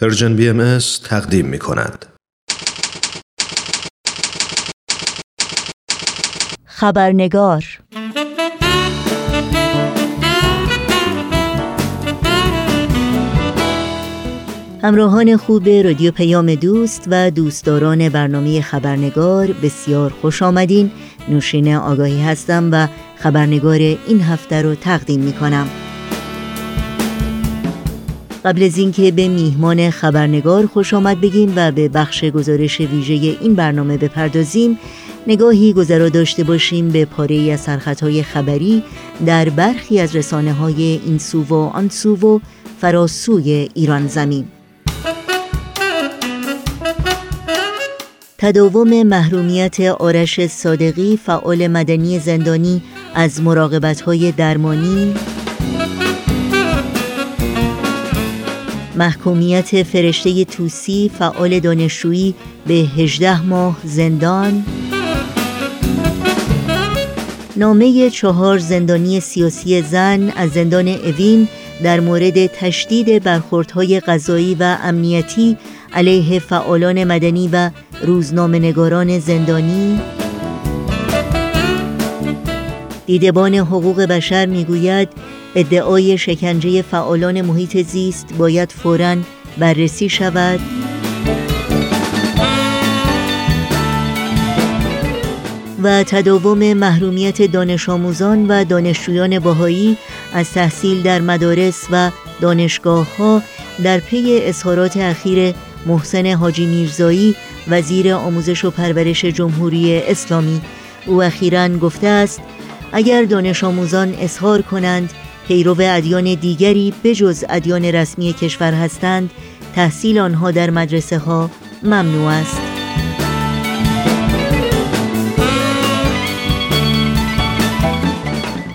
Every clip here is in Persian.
پرژن بی ام تقدیم می کند. خبرنگار همراهان خوب رادیو پیام دوست و دوستداران برنامه خبرنگار بسیار خوش آمدین نوشین آگاهی هستم و خبرنگار این هفته رو تقدیم می کنم قبل از اینکه به میهمان خبرنگار خوش آمد بگیم و به بخش گزارش ویژه این برنامه بپردازیم نگاهی گذرا داشته باشیم به پاره از سرخطهای خبری در برخی از رسانه های این سو و آن سو و فراسوی ایران زمین. تداوم محرومیت آرش صادقی فعال مدنی زندانی از مراقبت درمانی. محکومیت فرشته توسی فعال دانشجویی به 18 ماه زندان. نامه چهار زندانی سیاسی زن از زندان اوین در مورد تشدید برخوردهای غذایی و امنیتی علیه فعالان مدنی و روزنامه‌نگاران زندانی. دیدبان حقوق بشر می‌گوید ادعای شکنجه فعالان محیط زیست باید فوراً بررسی شود. و تداوم محرومیت دانش آموزان و دانشجویان باهایی از تحصیل در مدارس و دانشگاه ها در پی اظهارات اخیر محسن حاجی میرزایی وزیر آموزش و پرورش جمهوری اسلامی. او اخیرا گفته است اگر دانش آموزان اظهار کنند پیرو ادیان دیگری بجز ادیان رسمی کشور هستند تحصیل آنها در مدرسه ها ممنوع است.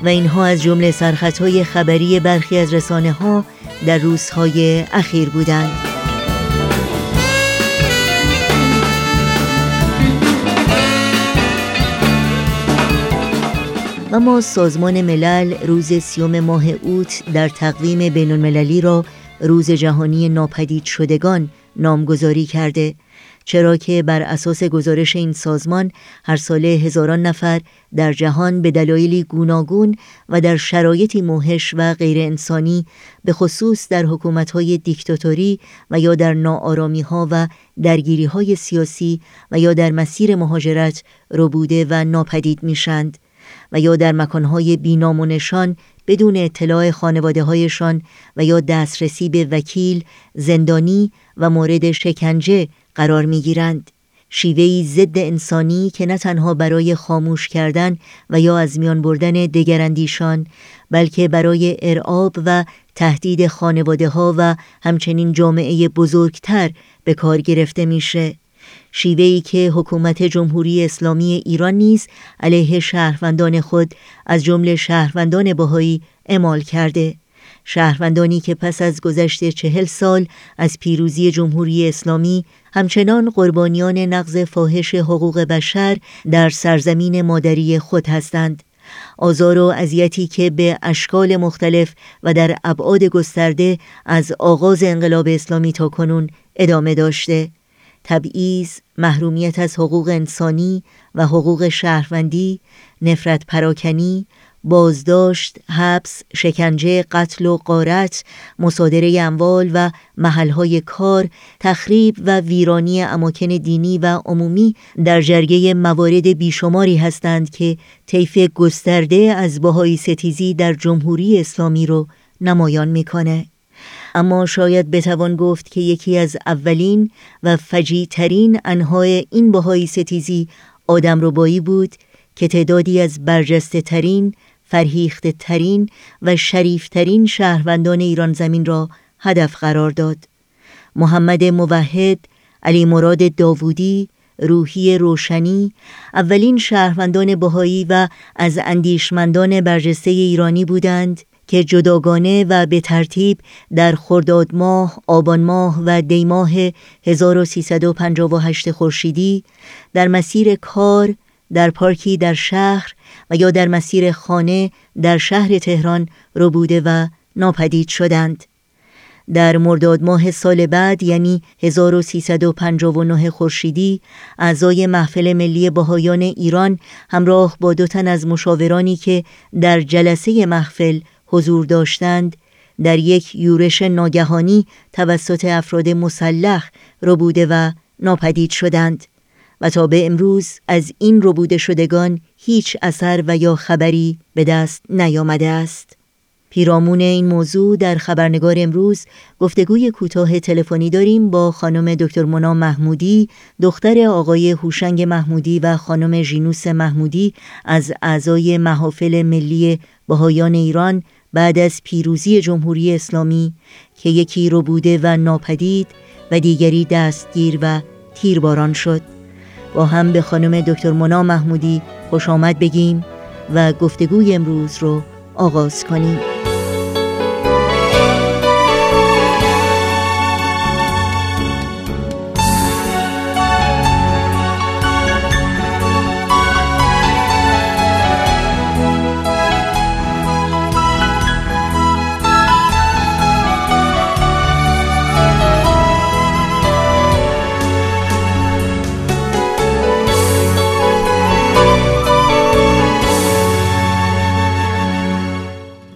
و اینها از جمله سرخطهای خبری برخی از رسانه ها در روزهای اخیر بودند. اما سازمان ملل روز سیوم ماه اوت در تقویم بین المللی را روز جهانی ناپدید شدگان نامگذاری کرده چرا که بر اساس گزارش این سازمان هر ساله هزاران نفر در جهان به دلایلی گوناگون و در شرایطی موهش و غیر انسانی به خصوص در حکومت‌های دیکتاتوری و یا در ناآرامی‌ها و درگیری‌های سیاسی و یا در مسیر مهاجرت ربوده و ناپدید میشند و یا در مکانهای بینام و نشان بدون اطلاع خانواده هایشان و یا دسترسی به وکیل، زندانی و مورد شکنجه قرار می گیرند. شیوهی ضد انسانی که نه تنها برای خاموش کردن و یا از میان بردن دگراندیشان بلکه برای ارعاب و تهدید خانواده ها و همچنین جامعه بزرگتر به کار گرفته میشه. شیوهی که حکومت جمهوری اسلامی ایران نیز علیه شهروندان خود از جمله شهروندان بهایی اعمال کرده. شهروندانی که پس از گذشت چهل سال از پیروزی جمهوری اسلامی همچنان قربانیان نقض فاحش حقوق بشر در سرزمین مادری خود هستند. آزار و اذیتی که به اشکال مختلف و در ابعاد گسترده از آغاز انقلاب اسلامی تا کنون ادامه داشته. تبعیض، محرومیت از حقوق انسانی و حقوق شهروندی، نفرت پراکنی، بازداشت، حبس، شکنجه، قتل و قارت، مصادره اموال و محلهای کار، تخریب و ویرانی اماکن دینی و عمومی در جرگه موارد بیشماری هستند که طیف گسترده از بهایی ستیزی در جمهوری اسلامی رو نمایان می‌کنه. اما شاید بتوان گفت که یکی از اولین و فجی ترین انهای این بهایی ستیزی آدم ربایی بود که تعدادی از برجسته ترین، فرهیخته ترین و شریفترین شهروندان ایران زمین را هدف قرار داد. محمد موحد، علی مراد داوودی، روحی روشنی، اولین شهروندان بهایی و از اندیشمندان برجسته ایرانی بودند که جداگانه و به ترتیب در خرداد ماه، آبان ماه و دی ماه 1358 خورشیدی در مسیر کار در پارکی در شهر و یا در مسیر خانه در شهر تهران رو بوده و ناپدید شدند. در مرداد ماه سال بعد یعنی 1359 خورشیدی اعضای محفل ملی بهایان ایران همراه با دو تن از مشاورانی که در جلسه محفل حضور داشتند در یک یورش ناگهانی توسط افراد مسلح ربوده و ناپدید شدند و تا به امروز از این ربوده شدگان هیچ اثر و یا خبری به دست نیامده است. پیرامون این موضوع در خبرنگار امروز گفتگوی کوتاه تلفنی داریم با خانم دکتر منا محمودی دختر آقای هوشنگ محمودی و خانم ژینوس محمودی از اعضای محافل ملی بهایان ایران بعد از پیروزی جمهوری اسلامی که یکی رو بوده و ناپدید و دیگری دستگیر و تیرباران شد. با هم به خانم دکتر منا محمودی خوش آمد بگیم و گفتگوی امروز رو آغاز کنیم.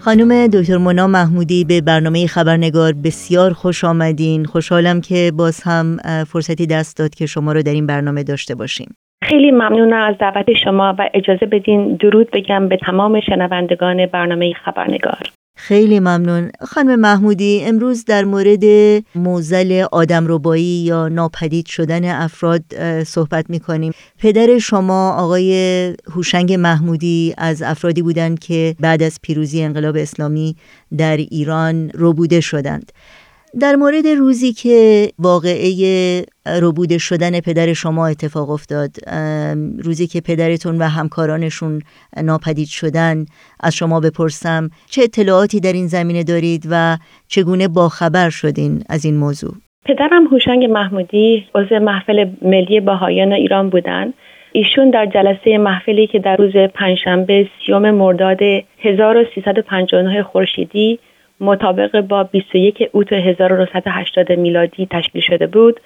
خانم دکتر مونا محمودی به برنامه خبرنگار بسیار خوش آمدین. خوشحالم که باز هم فرصتی دست داد که شما رو در این برنامه داشته باشیم. خیلی ممنونم از دعوت شما و اجازه بدین درود بگم به تمام شنوندگان برنامه خبرنگار. خیلی ممنون. خانم محمودی امروز در مورد موزل آدم ربایی یا ناپدید شدن افراد صحبت می کنیم پدر شما آقای هوشنگ محمودی از افرادی بودند که بعد از پیروزی انقلاب اسلامی در ایران ربوده شدند. در مورد روزی که واقعه ربوده شدن پدر شما اتفاق افتاد روزی که پدرتون و همکارانشون ناپدید شدن از شما بپرسم چه اطلاعاتی در این زمینه دارید و چگونه باخبر شدین از این موضوع؟ پدرم هوشنگ محمودی عضو محفل ملی بهایان ایران بودن. ایشون در جلسه محفلی که در روز پنجشنبه سیوم مرداد 1359 خورشیدی مطابق با 21 اوت 1980 میلادی تشکیل شده بود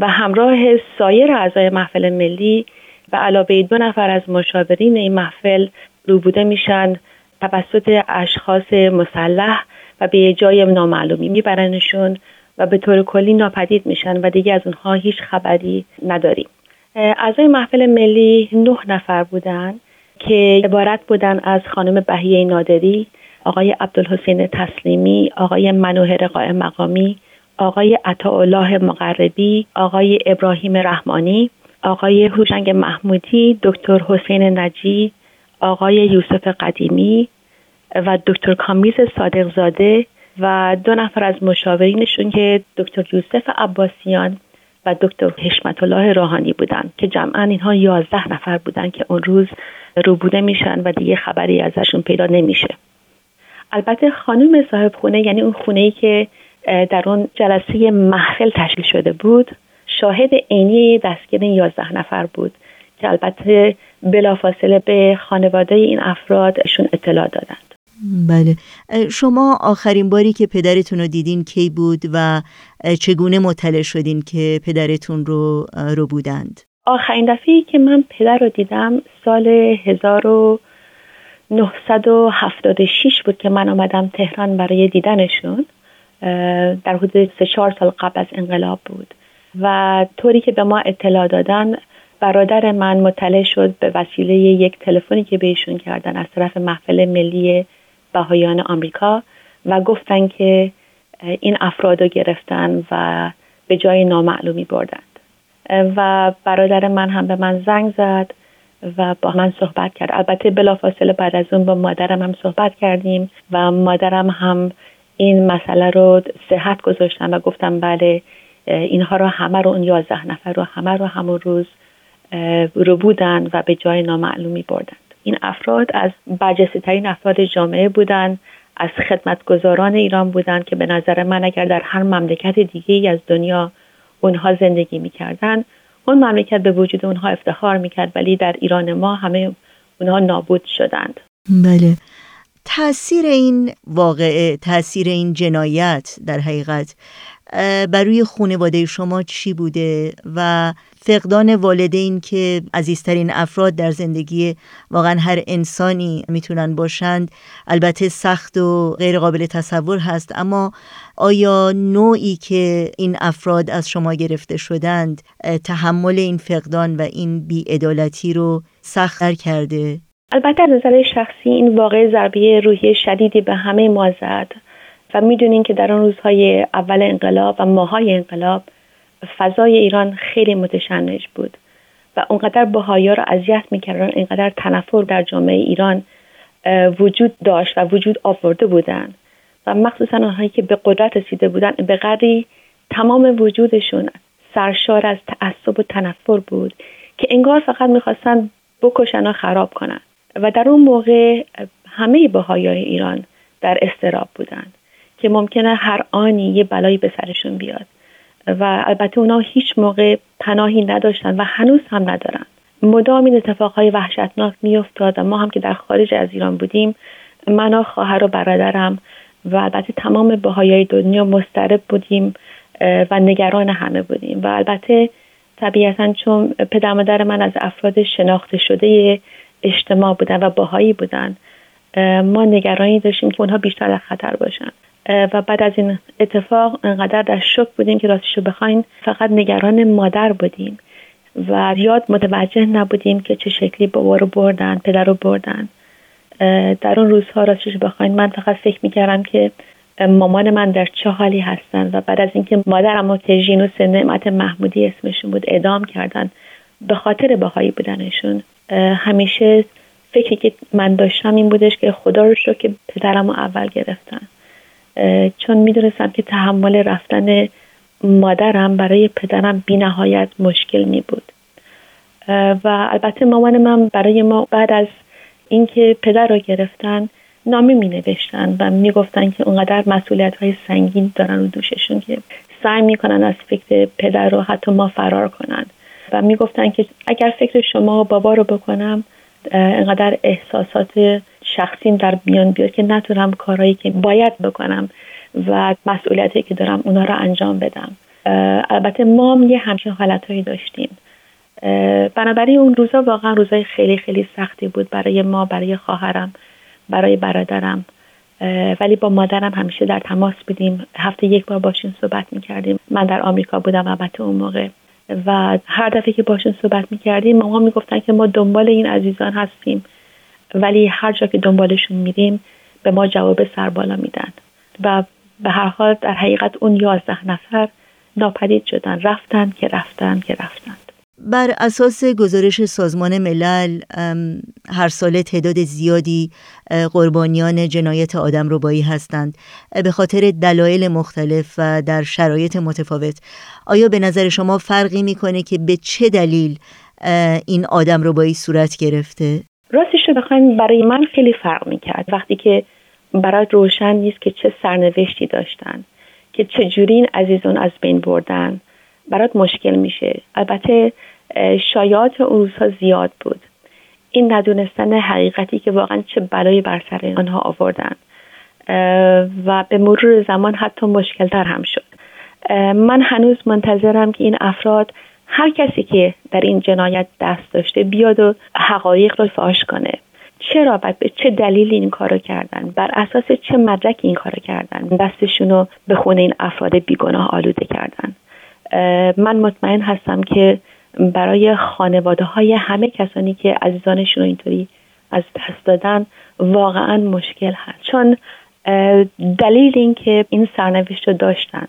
و همراه سایر اعضای محفل ملی و علاوه دو نفر از مشاورین این محفل روبوده میشن توسط اشخاص مسلح و به جای نامعلومی میبرنشون و به طور کلی ناپدید میشن و دیگه از اونها هیچ خبری نداریم. اعضای محفل ملی نه نفر بودن که عبارت بودن از خانم بهیه نادری آقای عبدالحسین تسلیمی آقای منوهر قائم مقامی آقای عطاالله مقربی آقای ابراهیم رحمانی آقای هوشنگ محمودی دکتر حسین نجی آقای یوسف قدیمی و دکتر کامیز صادق زاده و دو نفر از مشاورینشون که دکتر یوسف عباسیان و دکتر حشمت الله راهانی بودند که جمعا اینها یازده نفر بودند که اون روز روبوده میشن و دیگه خبری ازشون پیدا نمیشه. البته خانم صاحب خونه یعنی اون خونه ای که در اون جلسه محفل تشکیل شده بود شاهد عینی دستگیر یازده نفر بود که البته بلافاصله به خانواده این افرادشون اطلاع دادند. بله. شما آخرین باری که پدرتون رو دیدین کی بود و چگونه مطلع شدین که پدرتون رو رو بودند؟ آخرین دفعه که من پدر رو دیدم سال 1976 بود که من آمدم تهران برای دیدنشون در حدود سه چهار سال قبل از انقلاب بود. و طوری که به ما اطلاع دادن برادر من مطلع شد به وسیله یک تلفنی که بهشون کردن از طرف محفل ملی بهایان آمریکا و گفتن که این افراد رو گرفتن و به جای نامعلومی بردند و برادر من هم به من زنگ زد. و با من صحبت کرد. البته بلافاصله بعد از اون با مادرم هم صحبت کردیم و مادرم هم این مسئله رو صحت گذاشتن و گفتم بله اینها رو همه رو اون یازده نفر رو همه رو همون روز رو بودن و به جای نامعلومی بردند. این افراد از برجسته ترین افراد جامعه بودند از خدمتگزاران ایران بودند که به نظر من اگر در هر مملکت دیگه ای از دنیا اونها زندگی می‌کردن اون مملکت به وجود اونها افتخار می‌کرد ولی در ایران ما همه اونها نابود شدند. بله. تاثیر این واقعه تاثیر این جنایت در حقیقت بر روی خانواده شما چی بوده و فقدان والدین که عزیزترین افراد در زندگی واقعا هر انسانی می‌تونن باشند البته سخت و غیر قابل تصور هست اما آیا نوعی که این افراد از شما گرفته شدند تحمل این فقدان و این بیعدالتی رو سختتر کرده؟ البته از نظر شخصی این واقع ضربه روحی شدیدی به همه ما زد و می‌دونین که در آن روزهای اول انقلاب و ماهای انقلاب فضای ایران خیلی متشنج بود و اونقدر بهایا رو اذیت می‌کردن اینقدر تنفر در جامعه ایران وجود داشت و وجود آورده بودند و مخصوصا آنهایی که به قدرت رسیده بودن به قدری تمام وجودشون سرشار از تعصب و تنفر بود که انگار فقط می‌خواستن بکشن و خراب کنن. و در اون موقع همه بهایای ایران در استراب بودند که ممکنه هر آنی یه بلایی به سرشون بیاد. و البته اونا هیچ موقع پناهی نداشتن و هنوز هم ندارن. مدام این اتفاقهای وحشتناک میافتاد و ما هم که در خارج از ایران بودیم من و خواهر و برادرم و البته تمام بهایای دنیا مسترب بودیم و نگران همه بودیم. و البته طبیعتا چون پدر مادر من از افراد شناخته شده اجتماع بودن و باهایی بودن ما نگرانی داشتیم که اونها بیشتر در خطر باشن. و بعد از این اتفاق انقدر در شک بودیم که راستش رو بخواین فقط نگران مادر بودیم و یاد متوجه نبودیم که چه شکلی بابا رو بردن پدر رو بردن. در اون روزها راستش بخواین من فقط فکر می‌کردم که مامان من در چه حالی هستن و بعد از اینکه مادرم و تژین و نعمت محمودی اسمشون بود اعدام کردن به خاطر بهایی بودنشون همیشه فکری که من داشتم این بودش که خدا رو شو که پدرم رو اول گرفتن. چون می‌دونستم که تحمل رفتن مادرم برای پدرم بی نهایت مشکل می بود و البته مامان من برای ما بعد از اینکه پدر رو گرفتن نامی می نوشتن و می گفتن که اونقدر مسئولیت های سنگین دارن رو دوششون که سعی می‌کنن از فکر پدر رو حتی ما فرار کنن. و می گفتن که اگر فکر شما و بابا رو بکنم انقدر احساسات شخصیم در بیان بیاد که نتونم کارهایی که باید بکنم و مسئولیتی که دارم اونا رو انجام بدم. البته ما هم یه همچین حالتهایی داشتیم. بنابراین اون روزا واقعا روزای خیلی خیلی سختی بود برای ما برای خواهرم برای برادرم. ولی با مادرم همیشه در تماس بودیم. هفته یک بار باشون صحبت می‌کردیم. من در آمریکا بودم البته اون موقع. و هر دفعه که باشون صحبت می‌کردیم ماما می‌گفتن که ما دنبال این عزیزان هستیم. ولی هر جا که دنبالشون میریم به ما جواب سربالا میدن و به هر حال در حقیقت اون یازده نفر ناپدید شدن. رفتن که رفتن که رفتن بر اساس گزارش سازمان ملل هر ساله تعداد زیادی قربانیان جنایت آدم ربایی هستند به خاطر دلایل مختلف و در شرایط متفاوت. آیا به نظر شما فرقی می‌کنه که به چه دلیل این آدم ربایی صورت گرفته؟ راستش رو بخوایم برای من خیلی فرق می‌کرد. وقتی که برای روشن نیست که چه سرنوشتی داشتن که چجوری این عزیزان از بین بردن برات مشکل میشه. البته شایعات اون روزها زیاد بود. این ندونستن حقیقتی که واقعا چه بلایی بر سر آنها آوردن. و به مرور زمان حتی مشکلتر هم شد. من هنوز منتظرم که این افراد هر کسی که در این جنایت دست داشته بیاد و حقایق رو فاش کنه. چرا و به چه دلیلی این کارو کردن؟ بر اساس چه مدرکی این کارو کردن؟ دستشون رو به خونه این افراد بیگناه آلوده کردن. من مطمئن هستم که برای خانواده های همه کسانی که عزیزانشون رو اینطوری از دست دادن واقعا مشکل هست. چون دلیل اینکه این سرنوشت رو داشتن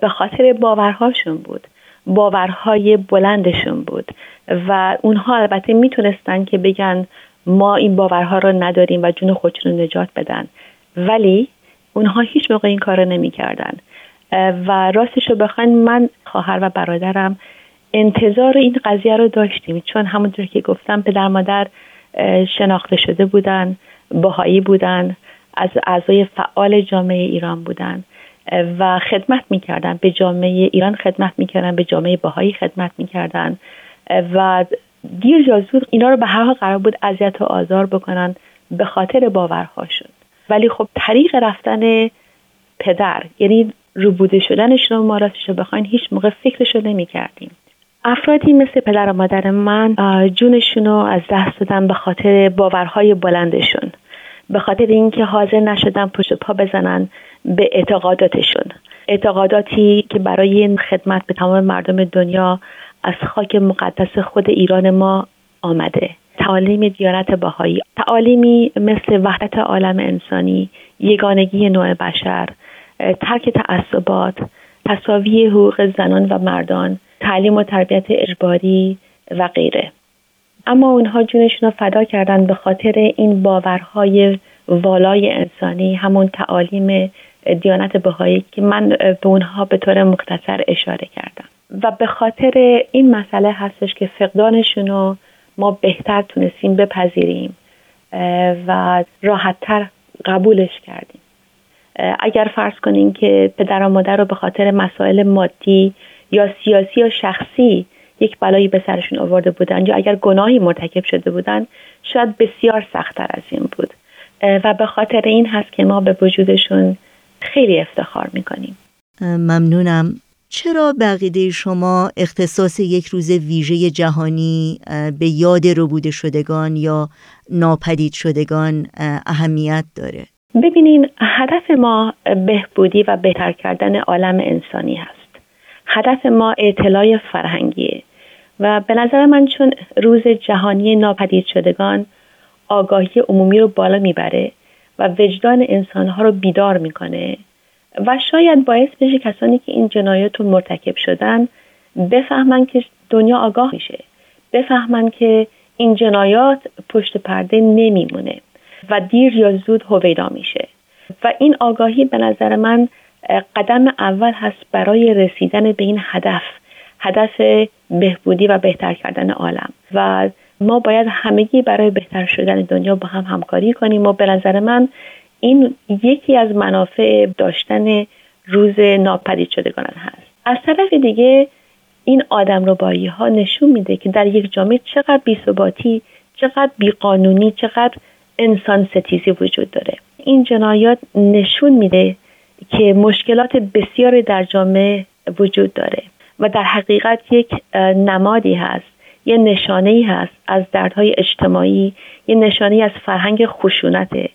به خاطر باورهاشون بود. باورهای بلندشون بود. و اونها البته می‌تونستن که بگن ما این باورها رو نداریم و جون خودشون رو نجات بدن. ولی اونها هیچ موقع این کار رو نمی‌کردن و راستش رو بخواین من خواهر و برادرم انتظار این قضیه رو داشتیم. چون همونطور که گفتم پدر مادر شناخته شده بودن باهایی بودن از اعضای فعال جامعه ایران بودن. و خدمت می‌کردن. به جامعه ایران خدمت می‌کردن به جامعه باهایی خدمت می‌کردن. و دیر یا زود اینا رو به هر حال قرار بود اذیت و آزار بکنن به خاطر باورهاشون. ولی خب طریق رفتن پدر یعنی روبوده شدنشون رو ما راستش بخواین هیچ موقع فکرش رو نمی کردیم افرادی مثل پدر و مادر من جونشون رو از دست دادن به خاطر باورهای بلندشون. به خاطر اینکه حاضر نشدن پشت پا بزنن به اعتقاداتشون. اعتقاداتی که برای خدمت به تمام مردم دنیا از خاک مقدس خود ایران ما آمده. تعالیم دیانت باهایی تعالیمی مثل وحدت عالم انسانی یگانگی نوع بشر ترک تعصبات تصاوی حقوق زنان و مردان تعلیم و تربیت اجباری و غیره. اما اونها جونشون رو فدا کردن به خاطر این باورهای والای انسانی همون تعالیم دیانت بهایی که من به اونها به طور مختصر اشاره کردم. و به خاطر این مسئله هستش که فقدانشون رو ما بهتر تونستیم بپذیریم و راحتتر قبولش کردیم. اگر فرض کنیم که پدر و مادر رو به خاطر مسائل مادی یا سیاسی یا شخصی یک بلایی به سرشون آورده بودن یا اگر گناهی مرتکب شده بودن شاید بسیار سختتر از این بود. و به خاطر این هست که ما به وجودشون خیلی افتخار می‌کنیم. ممنونم. چرا بقیده شما اختصاص یک روز ویژه جهانی به یاد ربوده شدگان یا ناپدید شدگان اهمیت داره؟ ببینین هدف ما بهبودی و بهتر کردن عالم انسانی هست. هدف ما اطلاع فرهنگیه. و به نظر من چون روز جهانی ناپدید شدگان آگاهی عمومی رو بالا می‌بره و وجدان انسانها رو بیدار می‌کنه و شاید باعث بشه کسانی که این جنایات رو مرتکب شدن بفهمن که دنیا آگاه میشه بفهمن که این جنایات پشت پرده نمیمونه و دیر یا زود هویدا میشه. و این آگاهی به نظر من قدم اول هست برای رسیدن به این هدف هدف بهبودی و بهتر کردن عالم. و ما باید همگی برای بهتر شدن دنیا با هم همکاری کنیم و به نظر من این یکی از منافع داشتن روز ناپدید شدگان هست. از طرف دیگه این آدم رو ها نشون میده که در یک جامعه چقدر بیثباتی چقدر بیقانونی چقدر انسان ستیزی وجود داره. این جنایات نشون میده که مشکلات بسیاری در جامعه وجود داره. و در حقیقت یک نمادی هست یه نشانه ای هست از دردهای اجتماعی یه نشانه از فرهنگ خشونته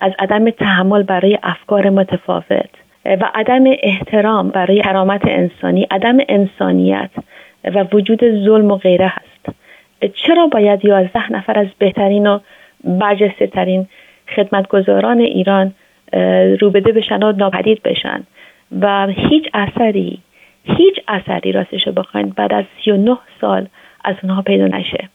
از عدم تحمل برای افکار متفاوت و عدم احترام برای کرامت انسانی عدم انسانیت و وجود ظلم و غیره هست. چرا باید یازده نفر از بهترین و برجسته ترین خدمتگزاران ایران روبده بشن و ناپدید بشن؟ و هیچ اثری هیچ اثری راستش بخواین بعد از 39 سال از اونها پیدا نشه.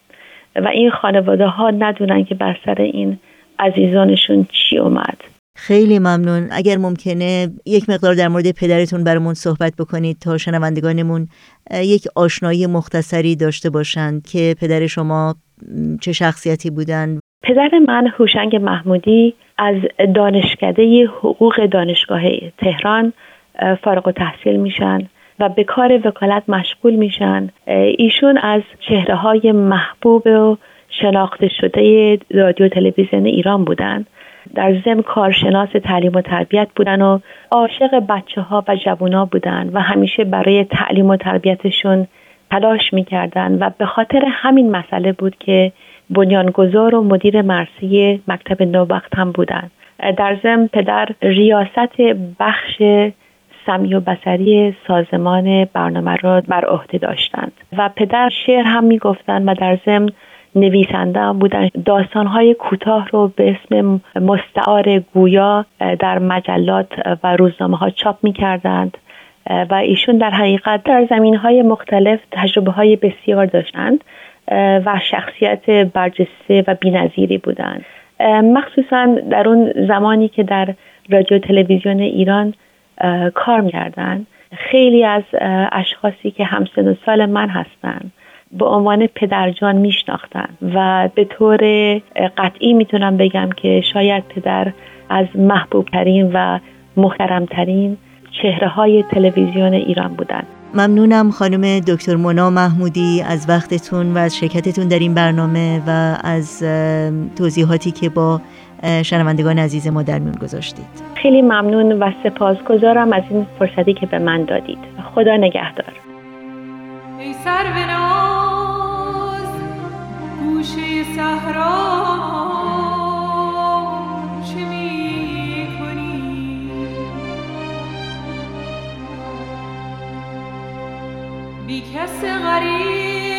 و این خانواده ها ندونن که بر سر این عزیزانشون چی اومد. خیلی ممنون. اگر ممکنه یک مقدار در مورد پدرتون برامون صحبت بکنید تا شنوندگانمون یک آشنایی مختصری داشته باشند که پدر شما چه شخصیتی بودن. پدر من هوشنگ محمودی از دانشکده حقوق دانشگاه تهران فارغ و تحصیل میشن. و به کار وکالت مشغول میشن. ایشون از چهره های محبوب و شناخته شده رادیو تلویزیون ایران بودن. در ضمن کارشناس تعلیم و تربیت بودن و عاشق بچه ها و جوونا بودن و همیشه برای تعلیم و تربیتشون تلاش می‌کردن و به خاطر همین مسئله بود که بنیانگذار و مدیر مرسی مکتب نوبخت هم بودن. در ضمن پدر ریاست بخش سمی و بسری سازمان برنامه را بر عهده داشتند. و پدر شعر هم می‌گفتند و در ضمن نویسنده هم بودن. داستانهای کوتاه رو به اسم مستعار گویا در مجلات و روزنامه ها چاپ می کردند و ایشون در حقیقت در زمین های مختلف تجربه های بسیار داشتند و شخصیت برجسته و بینظیری بودند. مخصوصا در اون زمانی که در رادیو تلویزیون ایران کار می‌کردن خیلی از اشخاصی که همسن و سال من هستند به عنوان پدرجان میشناختن و به طور قطعی می‌تونم بگم که شاید پدر از محبوبترین و محترمترین چهره های تلویزیون ایران بودند. ممنونم خانم دکتر مونا محمودی از وقتتون و از شرکتتون در این برنامه و از توضیحاتی که با شنوندگان عزیز ما در میون گذاشتید. خیلی ممنون و سپاسگزارم از این فرصتی که به من دادید. خدا نگهدار. ای سر گوشه صحرا بی کس غریب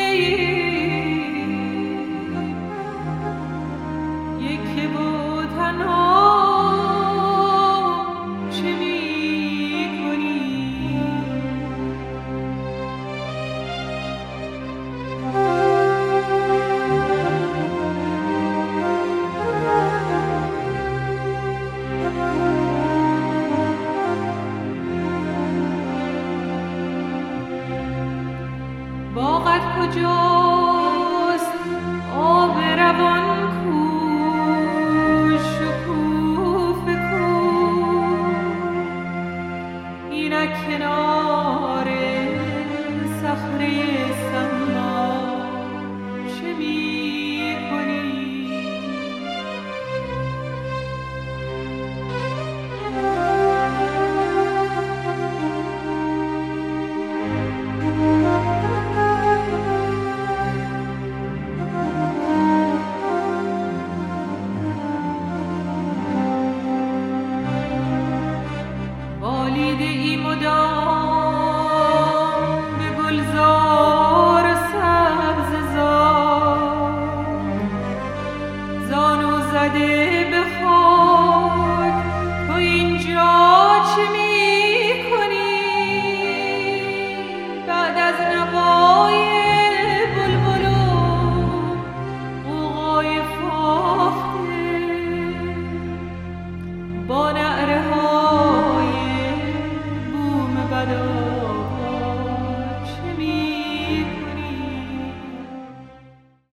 could you?